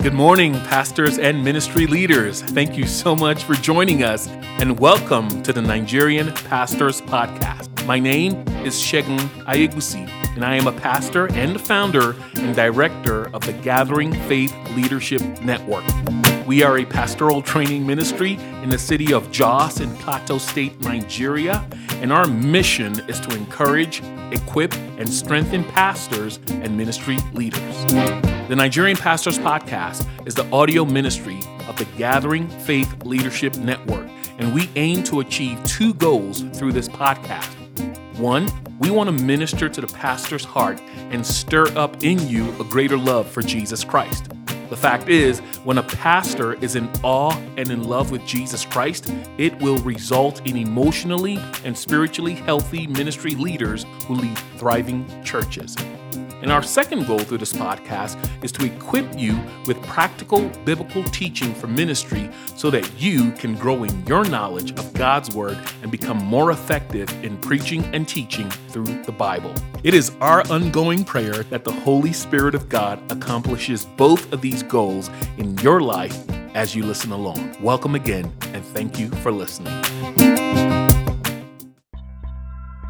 Good morning, pastors and ministry leaders. Thank you so much for joining us and welcome to the Nigerian Pastors Podcast. My name is Segun Aiyegbusi, and I am a pastor and founder and director of the Gathering Faith Leadership Network. We are a pastoral training ministry in the city of Jos in Plateau State, Nigeria, and our mission is to encourage, equip, and strengthen pastors and ministry leaders. The Nigerian Pastors Podcast is the audio ministry of the Gathering Faith Leadership Network, and we aim to achieve two goals through this podcast. One, we want to minister to the pastor's heart and stir up in you a greater love for Jesus Christ. The fact is, when a pastor is in awe and in love with Jesus Christ, it will result in emotionally and spiritually healthy ministry leaders who lead thriving churches. And our second goal through this podcast is to equip you with practical biblical teaching for ministry so that you can grow in your knowledge of God's Word and become more effective in preaching and teaching through the Bible. It is our ongoing prayer that the Holy Spirit of God accomplishes both of these goals in your life as you listen along. Welcome again, and thank you for listening.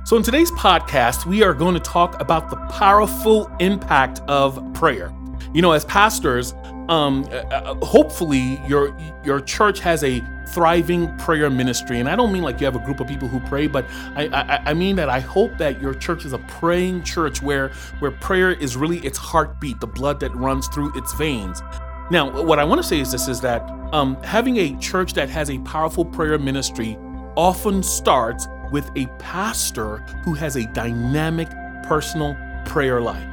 So, in today's podcast, we are going to talk about the powerful impact of prayer. You know, as pastors, um, uh, uh, hopefully your your church has a thriving prayer ministry, and I don't mean like you have a group of people who pray, but I, I, I mean that I hope that your church is a praying church where where prayer is really its heartbeat, the blood that runs through its veins. Now, what I want to say is this: is that um, having a church that has a powerful prayer ministry often starts with a pastor who has a dynamic personal prayer life.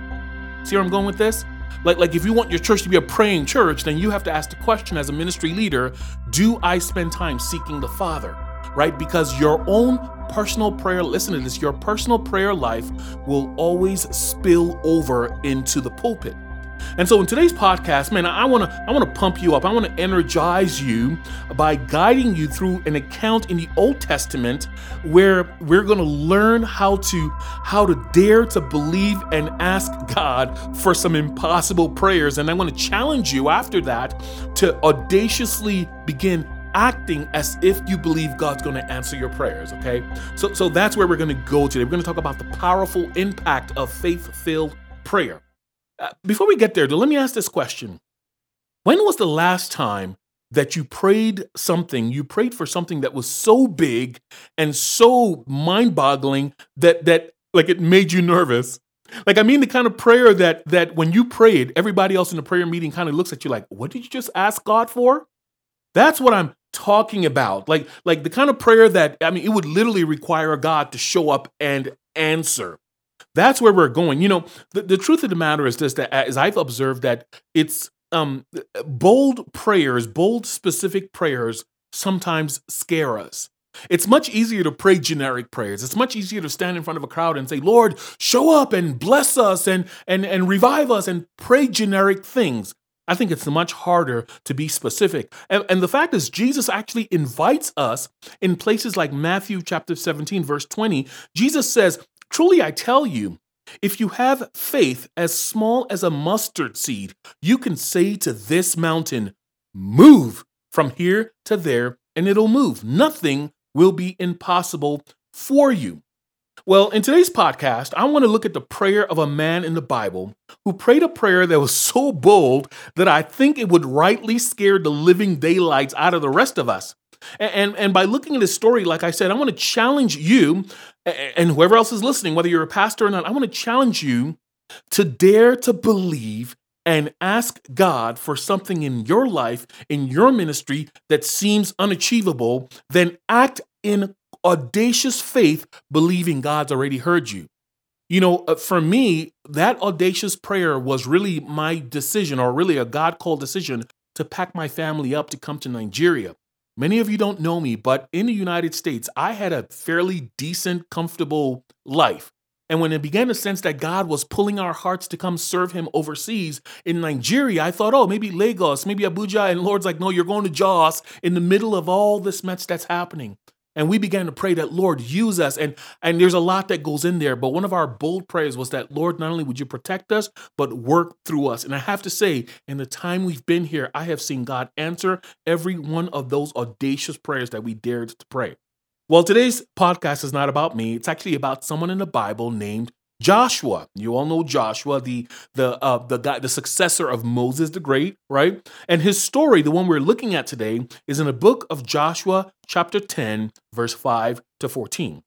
See where I'm going with this? Like, like if you want your church to be a praying church, then you have to ask the question as a ministry leader do I spend time seeking the Father? Right? Because your own personal prayer, listen to this, your personal prayer life will always spill over into the pulpit. And so in today's podcast, man, I want to I want to pump you up. I want to energize you by guiding you through an account in the Old Testament where we're going to learn how to how to dare to believe and ask God for some impossible prayers. And I want to challenge you after that to audaciously begin acting as if you believe God's going to answer your prayers, okay? So so that's where we're going to go today. We're going to talk about the powerful impact of faith-filled prayer. Uh, before we get there, though, let me ask this question. When was the last time that you prayed something, you prayed for something that was so big and so mind-boggling that that like it made you nervous? Like I mean the kind of prayer that that when you prayed, everybody else in the prayer meeting kind of looks at you like, "What did you just ask God for?" That's what I'm talking about. Like like the kind of prayer that I mean it would literally require God to show up and answer. That's where we're going. You know, the, the truth of the matter is this: that as I've observed, that it's um, bold prayers, bold specific prayers, sometimes scare us. It's much easier to pray generic prayers. It's much easier to stand in front of a crowd and say, "Lord, show up and bless us and and and revive us," and pray generic things. I think it's much harder to be specific. And, and, the fact is, Jesus actually invites us in places like Matthew chapter 17, verse 20. Jesus says, Truly, I tell you, if you have faith as small as a mustard seed, you can say to this mountain, Move from here to there, and it'll move. Nothing will be impossible for you. Well, in today's podcast, I want to look at the prayer of a man in the Bible who prayed a prayer that was so bold that I think it would rightly scare the living daylights out of the rest of us. And, and, and by looking at his story, like I said, I want to challenge you and whoever else is listening, whether you're a pastor or not, I want to challenge you to dare to believe and ask God for something in your life, in your ministry that seems unachievable, then act in audacious faith, believing God's already heard you. You know, uh, for me, that audacious prayer was really my decision, or really a God called decision to pack my family up to come to Nigeria. Many of you don't know me, but in the United States, I had a fairly decent, comfortable life. And when it began to sense that God was pulling our hearts to come serve Him overseas in Nigeria, I thought, oh, maybe Lagos, maybe Abuja. And Lord's like, no, you're going to Jos in the middle of all this mess that's happening. And we began to pray that lord use us. And and there's a lot that goes in there but one of our bold prayers was that lord not only would you protect us but work through us. And i have to say in the time we've been here i have seen god answer every one of those audacious prayers that we dared to pray. Well today's podcast is not about me. It's actually about someone in the bible named Joshua, you all know Joshua, the the uh, the guy, the successor of Moses the Great, right? And his story, the one we're looking at today, is in the book of Joshua, chapter 10, verse 5 to 14.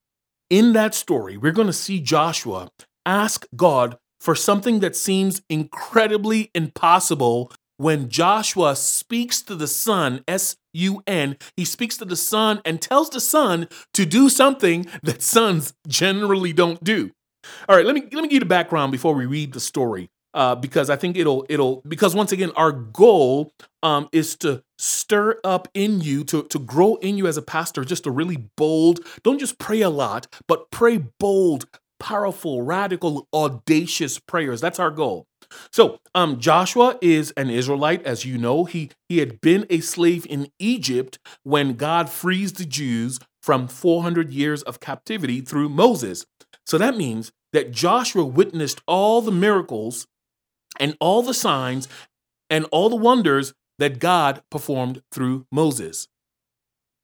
In that story, we're going to see Joshua ask God for something that seems incredibly impossible when Joshua speaks to the sun, S U N, he speaks to the sun and tells the sun to do something that suns generally don't do. All right, let me let me give you the background before we read the story, uh, because I think it'll it'll because once again our goal um, is to stir up in you to to grow in you as a pastor, just a really bold. Don't just pray a lot, but pray bold, powerful, radical, audacious prayers. That's our goal. So, um, Joshua is an Israelite, as you know. He he had been a slave in Egypt when God frees the Jews from 400 years of captivity through Moses. So that means that Joshua witnessed all the miracles and all the signs and all the wonders that God performed through Moses.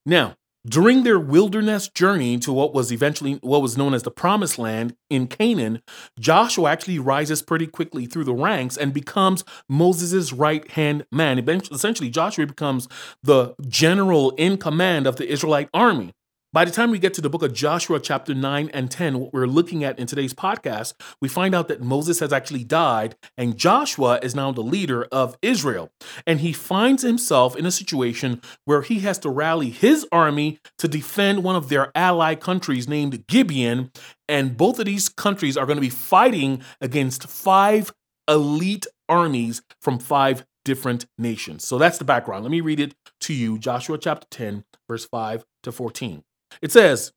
Now, during their wilderness journey to what was eventually what was known as the promised land in Canaan, Joshua actually rises pretty quickly through the ranks and becomes Moses' right-hand man. Essentially, Joshua becomes the general in command of the Israelite army. By the time we get to the book of Joshua, chapter 9 and 10, what we're looking at in today's podcast, we find out that Moses has actually died and Joshua is now the leader of Israel. And he finds himself in a situation where he has to rally his army to defend one of their ally countries named Gibeon. And both of these countries are going to be fighting against five elite armies from five different nations. So that's the background. Let me read it to you Joshua chapter 10, verse 5 to 14. It says,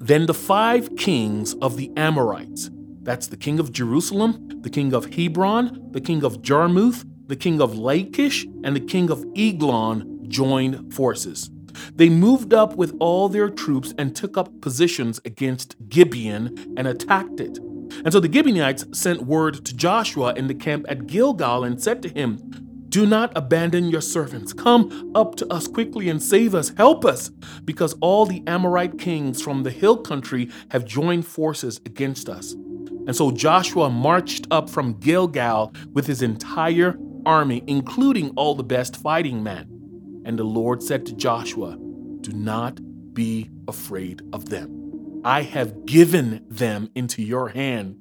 Then the five kings of the Amorites, that's the king of Jerusalem, the king of Hebron, the king of Jarmuth, the king of Lachish, and the king of Eglon, joined forces. They moved up with all their troops and took up positions against Gibeon and attacked it. And so the Gibeonites sent word to Joshua in the camp at Gilgal and said to him, do not abandon your servants. Come up to us quickly and save us. Help us, because all the Amorite kings from the hill country have joined forces against us. And so Joshua marched up from Gilgal with his entire army, including all the best fighting men. And the Lord said to Joshua, Do not be afraid of them. I have given them into your hand.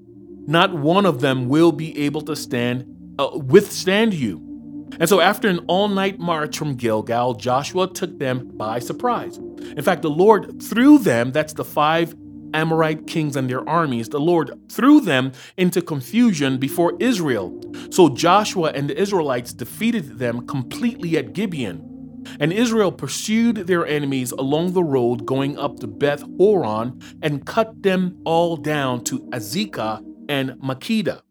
Not one of them will be able to stand uh, withstand you. And so, after an all night march from Gilgal, Joshua took them by surprise. In fact, the Lord threw them, that's the five Amorite kings and their armies, the Lord threw them into confusion before Israel. So Joshua and the Israelites defeated them completely at Gibeon. And Israel pursued their enemies along the road going up to Beth Horon and cut them all down to Azekah and Makkedah.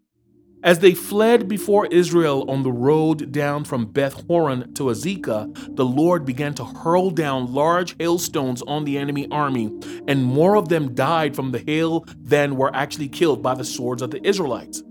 As they fled before Israel on the road down from Beth Horon to Azekah, the Lord began to hurl down large hailstones on the enemy army, and more of them died from the hail than were actually killed by the swords of the Israelites.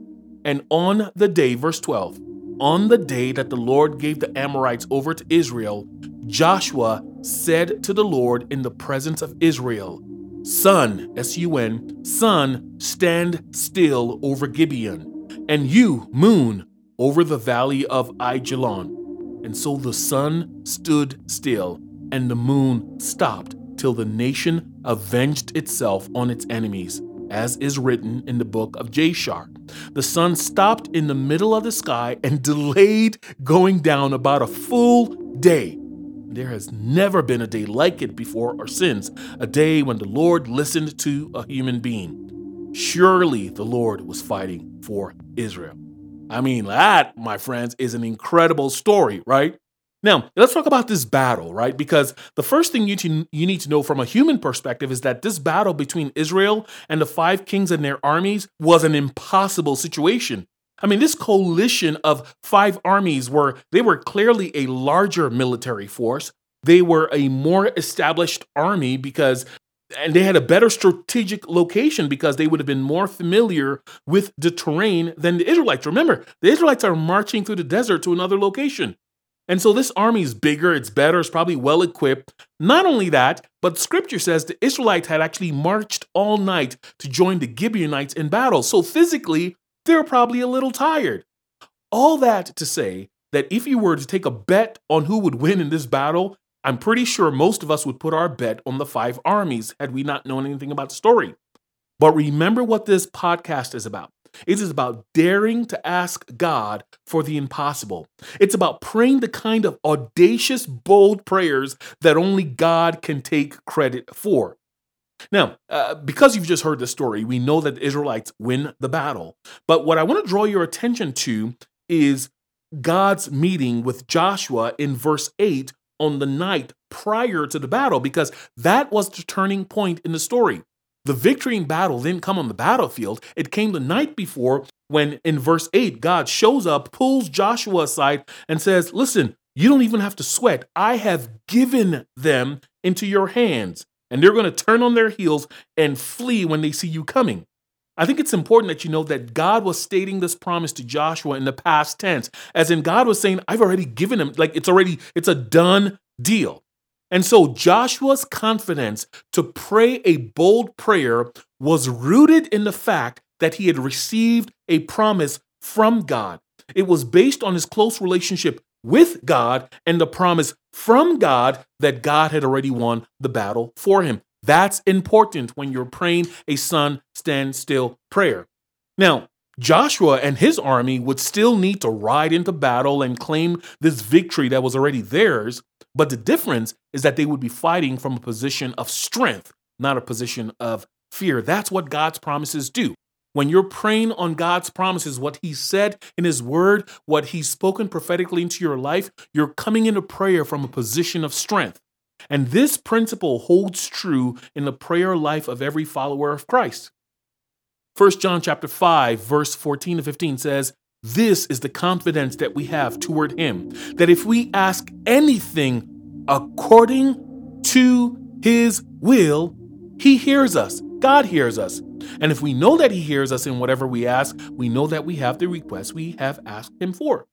And on the day, verse 12, on the day that the Lord gave the Amorites over to Israel, Joshua said to the Lord in the presence of Israel, Sun, S U N, sun, stand still over Gibeon and you, moon, over the valley of Aijalon. And so the sun stood still, and the moon stopped till the nation avenged itself on its enemies, as is written in the book of Jashar. The sun stopped in the middle of the sky and delayed going down about a full day. There has never been a day like it before or since, a day when the Lord listened to a human being. Surely the Lord was fighting for Israel. I mean, that, my friends, is an incredible story, right? Now, let's talk about this battle, right? Because the first thing you, to, you need to know from a human perspective is that this battle between Israel and the five kings and their armies was an impossible situation. I mean, this coalition of five armies were they were clearly a larger military force, they were a more established army because and they had a better strategic location because they would have been more familiar with the terrain than the Israelites. Remember, the Israelites are marching through the desert to another location. And so this army is bigger, it's better, it's probably well equipped. Not only that, but scripture says the Israelites had actually marched all night to join the Gibeonites in battle. So physically, they're probably a little tired. All that to say that if you were to take a bet on who would win in this battle, I'm pretty sure most of us would put our bet on the five armies had we not known anything about the story. But remember what this podcast is about. It is about daring to ask God for the impossible. It's about praying the kind of audacious, bold prayers that only God can take credit for. Now, uh, because you've just heard the story, we know that the Israelites win the battle. But what I want to draw your attention to is God's meeting with Joshua in verse 8 on the night prior to the battle, because that was the turning point in the story. The victory in battle didn't come on the battlefield, it came the night before when in verse 8, God shows up, pulls Joshua aside, and says, Listen, you don't even have to sweat. I have given them into your hands, and they're going to turn on their heels and flee when they see you coming. I think it's important that you know that God was stating this promise to Joshua in the past tense, as in God was saying, I've already given him, like it's already, it's a done deal. And so Joshua's confidence to pray a bold prayer was rooted in the fact that he had received a promise from God. It was based on his close relationship with God and the promise from God that God had already won the battle for him. That's important when you're praying a sun stand still prayer. Now, Joshua and his army would still need to ride into battle and claim this victory that was already theirs, but the difference is that they would be fighting from a position of strength, not a position of fear. That's what God's promises do. When you're praying on God's promises, what He said in His Word, what He's spoken prophetically into your life, you're coming into prayer from a position of strength. And this principle holds true in the prayer life of every follower of Christ. 1 John chapter 5 verse 14 to 15 says, "This is the confidence that we have toward him, that if we ask anything according to his will, he hears us. God hears us. And if we know that he hears us in whatever we ask, we know that we have the request we have asked him for."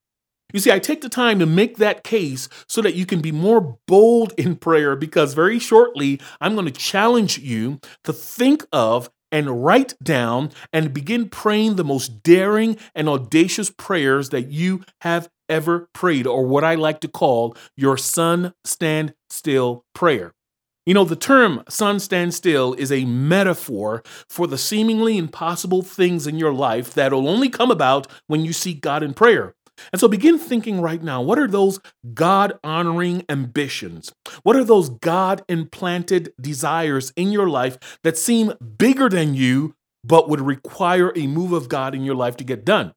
You see, I take the time to make that case so that you can be more bold in prayer because very shortly I'm going to challenge you to think of and write down and begin praying the most daring and audacious prayers that you have ever prayed, or what I like to call your sun stand still prayer. You know, the term sun stand still is a metaphor for the seemingly impossible things in your life that will only come about when you seek God in prayer. And so begin thinking right now what are those God honoring ambitions? What are those God implanted desires in your life that seem bigger than you, but would require a move of God in your life to get done?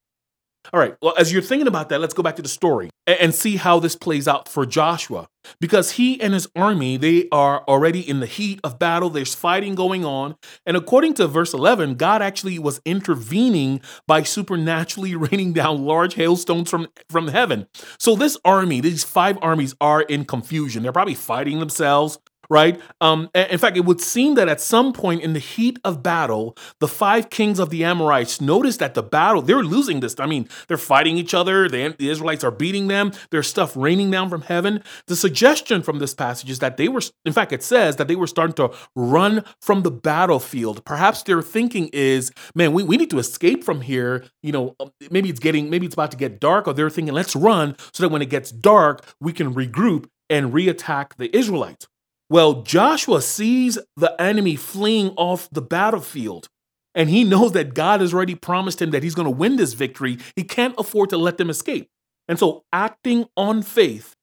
All right, well, as you're thinking about that, let's go back to the story and see how this plays out for Joshua. Because he and his army, they are already in the heat of battle. There's fighting going on. And according to verse 11, God actually was intervening by supernaturally raining down large hailstones from, from heaven. So this army, these five armies are in confusion. They're probably fighting themselves right? Um, in fact, it would seem that at some point in the heat of battle, the five kings of the Amorites noticed that the battle, they're losing this. I mean, they're fighting each other, the, the Israelites are beating them, there's stuff raining down from heaven. The suggestion from this passage is that they were, in fact, it says that they were starting to run from the battlefield. Perhaps their thinking is, man, we, we need to escape from here. You know, um, maybe it's getting, maybe it's about to get dark, or they're thinking, let's run so that when it gets dark, we can regroup and reattack the Israelites. Well, Joshua sees the enemy fleeing off the battlefield, and he knows that God has already promised him that he's going to win this victory. He can't afford to let them escape. And so, acting on faith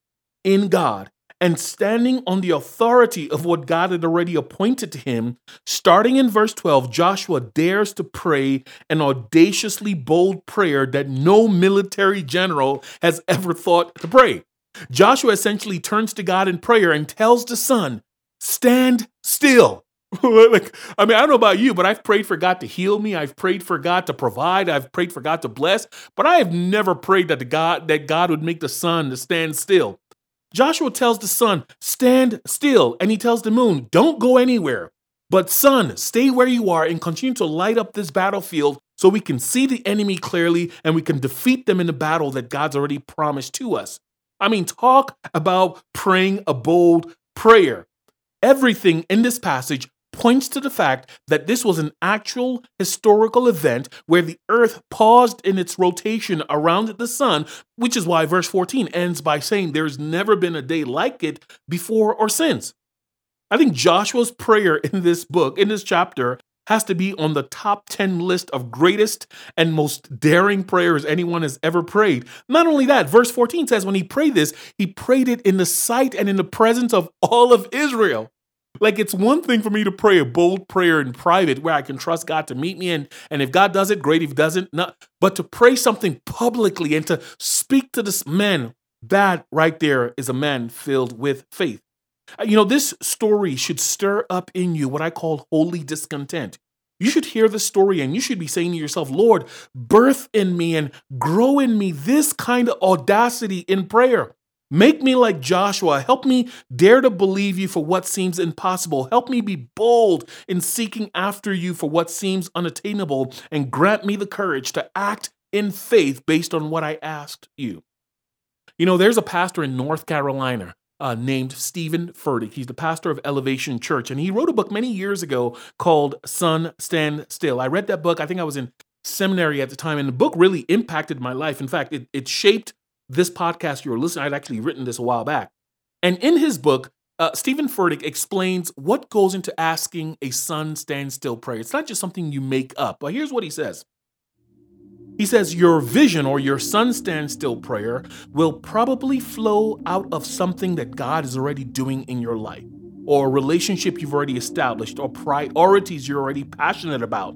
in God and standing on the authority of what God had already appointed to him, starting in verse 12, Joshua dares to pray an audaciously bold prayer that no military general has ever thought to pray. Joshua essentially turns to God in prayer and tells the sun, Stand still. like, I mean, I don't know about you, but I've prayed for God to heal me. I've prayed for God to provide. I've prayed for God to bless, but I have never prayed that the God that God would make the sun to stand still. Joshua tells the sun, stand still. And he tells the moon, don't go anywhere. But sun, stay where you are and continue to light up this battlefield so we can see the enemy clearly and we can defeat them in the battle that God's already promised to us. I mean, talk about praying a bold prayer. Everything in this passage points to the fact that this was an actual historical event where the earth paused in its rotation around the sun, which is why verse 14 ends by saying there's never been a day like it before or since. I think Joshua's prayer in this book, in this chapter, has to be on the top 10 list of greatest and most daring prayers anyone has ever prayed. Not only that, verse 14 says when he prayed this, he prayed it in the sight and in the presence of all of Israel. Like it's one thing for me to pray a bold prayer in private where I can trust God to meet me and and if God does it great if doesn't not but to pray something publicly and to speak to this man that right there is a man filled with faith. Uh, you know, this story should stir up in you what I call holy discontent. You should hear the story and you should be saying to yourself, Lord, birth in me and grow in me this kind of audacity in prayer. Make me like Joshua. Help me dare to believe you for what seems impossible. Help me be bold in seeking after you for what seems unattainable and grant me the courage to act in faith based on what I asked you. You know, there's a pastor in North Carolina uh, named Steven Furtick. He's the pastor of Elevation Church, and he wrote a book many years ago called Sun Stand Still. I read that book, I think I was in seminary at the time, and the book really impacted my life. In fact, it, it shaped this podcast you were listening. I'd actually written this a while back. And in his book, uh, Steven Furtick explains what goes into asking a sun stand still prayer. It's not just something you make up, but here's what he says he says, Your vision or your sun stand still prayer will probably flow out of something that God is already doing in your life, or a relationship you've already established, or priorities you're already passionate about.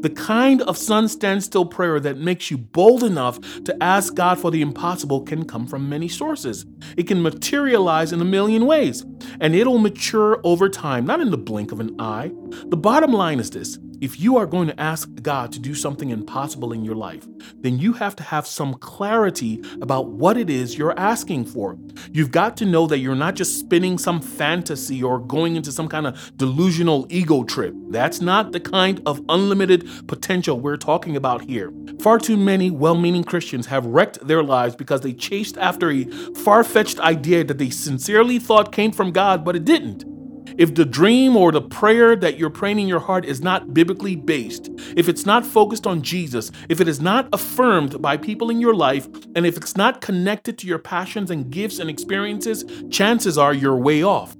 The kind of sun stand still prayer that makes you bold enough to ask God for the impossible can come from many sources. It can materialize in a million ways, and it'll mature over time, not in the blink of an eye. The bottom line is this if you are going to ask God to do something impossible in your life, then you have to have some clarity about what it is you're asking for. You've got to know that you're not just spinning some fantasy or going into some kind of delusional ego trip. That's not the kind of unlimited potential we're talking about here. Far too many well meaning Christians have wrecked their lives because they chased after a far fetched idea that they sincerely thought came from God, but it didn't. If the dream or the prayer that you're praying in your heart is not biblically based, if it's not focused on Jesus, if it is not affirmed by people in your life, and if it's not connected to your passions and gifts and experiences, chances are you're way off.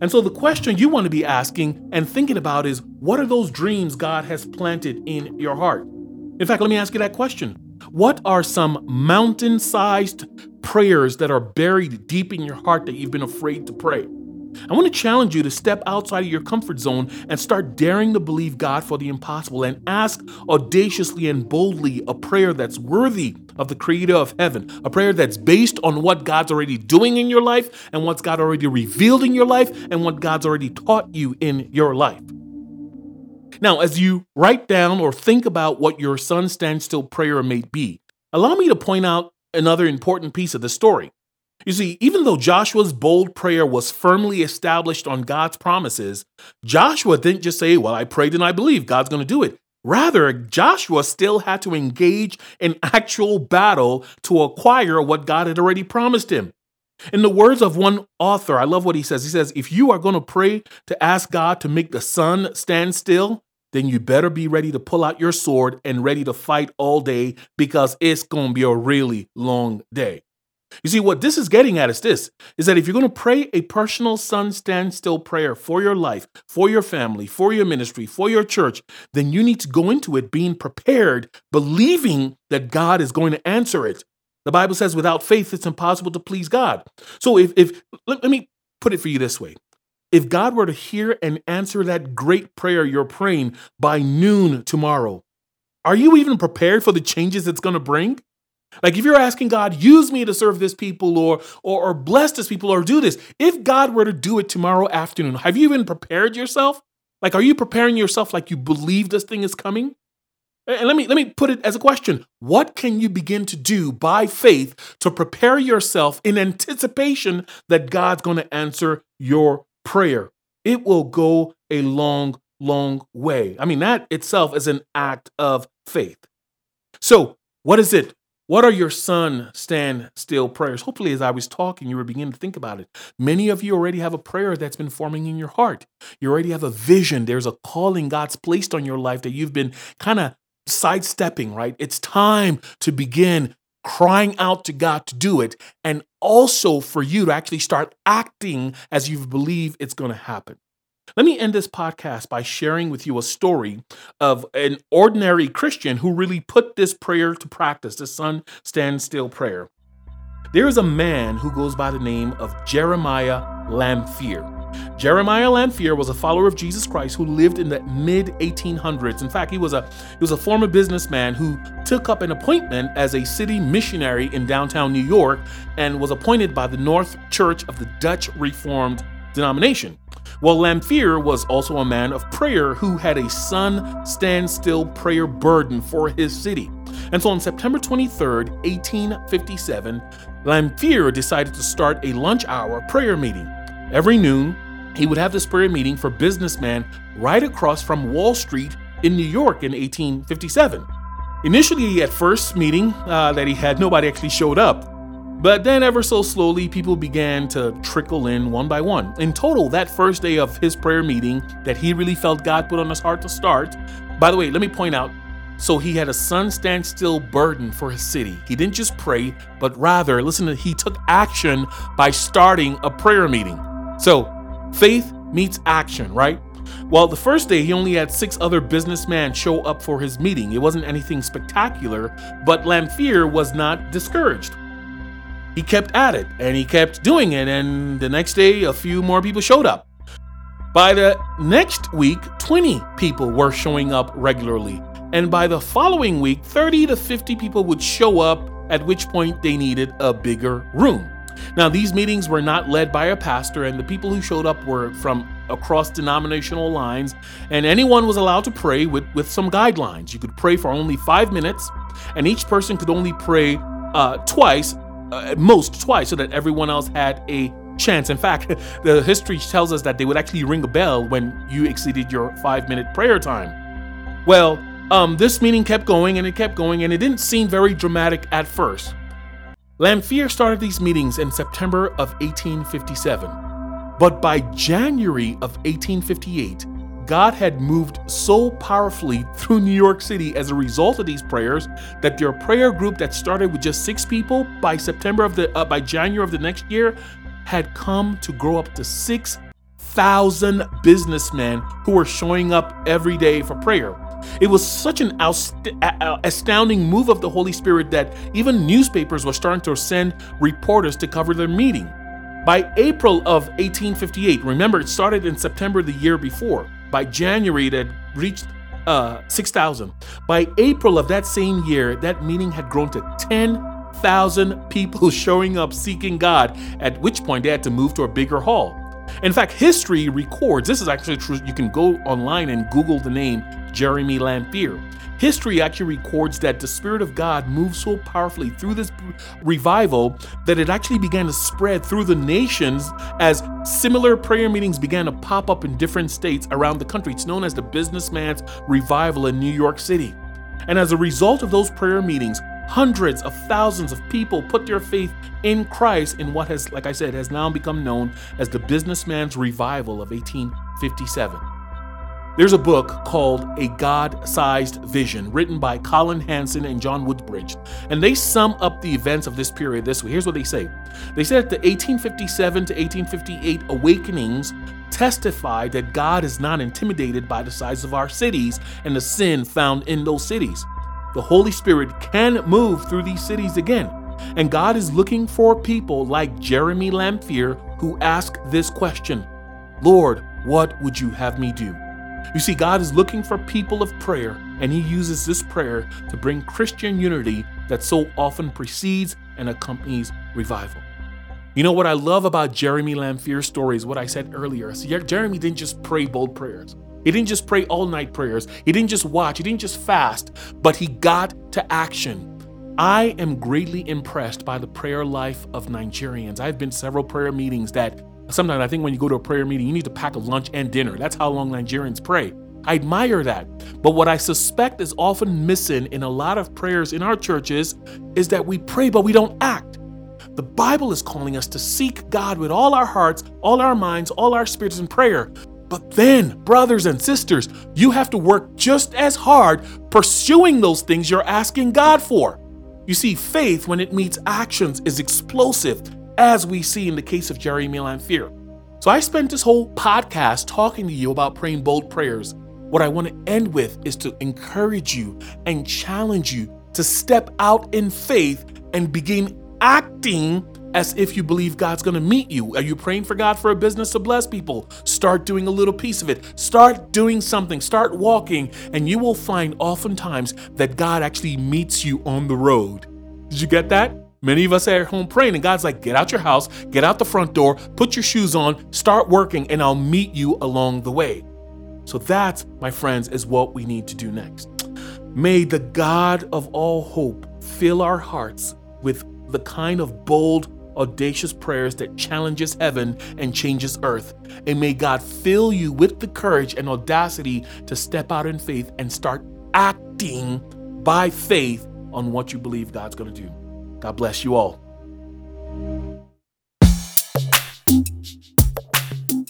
And so the question you want to be asking and thinking about is what are those dreams God has planted in your heart? In fact, let me ask you that question. What are some mountain sized prayers that are buried deep in your heart that you've been afraid to pray? I want to challenge you to step outside of your comfort zone and start daring to believe God for the impossible and ask audaciously and boldly a prayer that's worthy of the creator of heaven, a prayer that's based on what God's already doing in your life and what God already revealed in your life and what God's already taught you in your life. Now, as you write down or think about what your sun standstill prayer may be, allow me to point out another important piece of the story. You see, even though Joshua's bold prayer was firmly established on God's promises, Joshua didn't just say, Well, I prayed and I believe God's going to do it. Rather, Joshua still had to engage in actual battle to acquire what God had already promised him. In the words of one author, I love what he says. He says, If you are going to pray to ask God to make the sun stand still, then you better be ready to pull out your sword and ready to fight all day because it's going to be a really long day. You see, what this is getting at is this is that if you're going to pray a personal sun standstill prayer for your life, for your family, for your ministry, for your church, then you need to go into it being prepared, believing that God is going to answer it. The Bible says, without faith, it's impossible to please God. So if, if let, let me put it for you this way. If God were to hear and answer that great prayer you're praying by noon tomorrow, are you even prepared for the changes it's going to bring? Like if you're asking God, use me to serve this people or, or or bless this people or do this, if God were to do it tomorrow afternoon, have you even prepared yourself? Like, are you preparing yourself like you believe this thing is coming? And let me let me put it as a question. What can you begin to do by faith to prepare yourself in anticipation that God's going to answer your prayer? It will go a long long way. I mean that itself is an act of faith. So, what is it what are your sun stand still prayers? Hopefully, as I was talking, you were beginning to think about it. Many of you already have a prayer that's been forming in your heart. You already have a vision. There's a calling God's placed on your life that you've been kind of sidestepping, right? It's time to begin crying out to God to do it, and also for you to actually start acting as you believe it's going to happen. Let me end this podcast by sharing with you a story of an ordinary Christian who really put this prayer to practice, the sun stand still prayer. There is a man who goes by the name of Jeremiah Lanphier. Jeremiah Lanphier was a follower of Jesus Christ who lived in the mid 1800s. In fact, he was a he was a former businessman who took up an appointment as a city missionary in downtown New York and was appointed by the North Church of the Dutch Reformed denomination. Well, Lanphier was also a man of prayer who had a sun standstill prayer burden for his city. And so on September 23rd, 1857, Lanphier decided to start a lunch hour prayer meeting. Every noon, he would have this prayer meeting for businessmen right across from Wall Street in New York in 1857. Initially, at first meeting uh, that he had, nobody actually showed up. But then, ever so slowly, people began to trickle in one by one. In total, that first day of his prayer meeting that he really felt God put on his heart to start, by the way, let me point out so he had a sun stand still burden for his city. He didn't just pray, but rather, listen, to, he took action by starting a prayer meeting. So, faith meets action, right? Well, the first day, he only had six other businessmen show up for his meeting. It wasn't anything spectacular, but Lanphier was not discouraged he kept at it and he kept doing it. And the next day, a few more people showed up. By the next week, 20 people were showing up regularly. And by the following week, 30 to 50 people would show up, at which point they needed a bigger room. Now, these meetings were not led by a pastor, and the people who showed up were from across denominational lines, and anyone was allowed to pray with, with some guidelines. You could pray for only five minutes, and each person could only pray uh, twice uh, at most twice so that everyone else had a chance. In fact, the history tells us that they would actually ring a bell when you exceeded your five minute prayer time. Well, um, this meeting kept going and it kept going, and it didn't seem very dramatic at first. Lanphier started these meetings in September of 1857, but by January of 1858, God had moved so powerfully through New York City as a result of these prayers that their prayer group that started with just six people by September of the uh, by January of the next year had come to grow up to 6,000 businessmen who were showing up every day for prayer. It was such an astounding move of the Holy Spirit that even newspapers were starting to send reporters to cover their meeting. By April of 1858, remember it started in September the year before, by January, it had reached uh, 6,000. By April of that same year, that meeting had grown to 10,000 people showing up seeking God, at which point they had to move to a bigger hall. In fact, history records this is actually true. You can go online and Google the name Jeremy Lanphier. History actually records that the Spirit of God moved so powerfully through this revival that it actually began to spread through the nations as similar prayer meetings began to pop up in different states around the country. It's known as the Businessman's Revival in New York City. And as a result of those prayer meetings, hundreds of thousands of people put their faith in Christ in what has, like I said, has now become known as the Businessman's Revival of 1857. There's a book called A God Sized Vision, written by Colin Hansen and John Woodbridge, and they sum up the events of this period this way. Here's what they say They said that the 1857 to 1858 awakenings testify that God is not intimidated by the size of our cities and the sin found in those cities. The Holy Spirit can move through these cities again. And God is looking for people like Jeremy Lanphier who ask this question Lord, what would you have me do? You see, God is looking for people of prayer, and He uses this prayer to bring Christian unity that so often precedes and accompanies revival. You know what I love about Jeremy Lanphier's story is what I said earlier. See, Jeremy didn't just pray bold prayers. He didn't just pray all night prayers. He didn't just watch. He didn't just fast, but he got to action. I am greatly impressed by the prayer life of Nigerians. I've been several prayer meetings that sometimes I think when you go to a prayer meeting, you need to pack a lunch and dinner. That's how long Nigerians pray. I admire that. But what I suspect is often missing in a lot of prayers in our churches is that we pray, but we don't act. The Bible is calling us to seek God with all our hearts, all our minds, all our spirits in prayer. But then, brothers and sisters, you have to work just as hard pursuing those things you're asking God for. You see, faith, when it meets actions, is explosive, as we see in the case of Jerry Lanphier. So I spent this whole podcast talking to you about praying bold prayers. What I want to end with is to encourage you and challenge you to step out in faith and begin acting as if you believe God's going to meet you. Are you praying for God for a business to bless people? Start doing a little piece of it. Start doing something. Start walking, and you will find oftentimes that God actually meets you on the road. Did you get that? Many of us are at home praying, and God's like, get out your house, get out the front door, put your shoes on, start working, and I'll meet you along the way. So, that, my friends, is what we need to do next. May the God of all hope fill our hearts with the kind of bold, audacious prayers that challenges heaven and changes earth. And may God fill you with the courage and audacity to step out in faith and start acting by faith on what you believe God's going to do. God bless you all.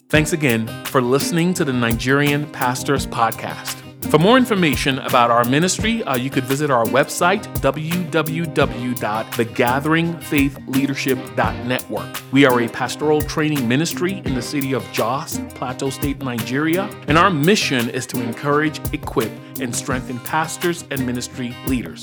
Thanks again for listening to the Nigerian Pastors Podcast. For more information about our ministry, uh, you could visit our website, www.thegatheringfaithleadership.network. We are a pastoral training ministry in the city of Jos, Plateau State, Nigeria, and our mission is to encourage, equip, and strengthen pastors and ministry leaders.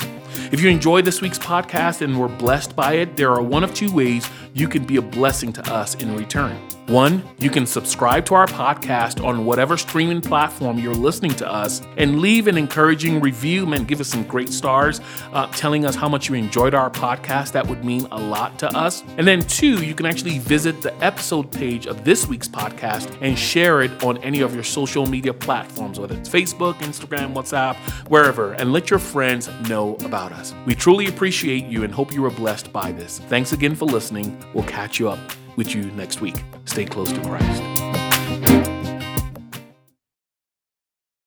If you enjoyed this week's podcast and were blessed by it, there are one of two ways you can be a blessing to us in return. One, you can subscribe to our podcast on whatever streaming platform you're listening to us and leave an encouraging review and give us some great stars uh, telling us how much you enjoyed our podcast. That would mean a lot to us. And then two, you can actually visit the episode page of this week's podcast and share it on any of your social media platforms, whether it's Facebook, Instagram, WhatsApp, wherever, and let your friends know about us. We truly appreciate you and hope you were blessed by this. Thanks again for listening. We'll catch you up with you next week. Stay close to Christ.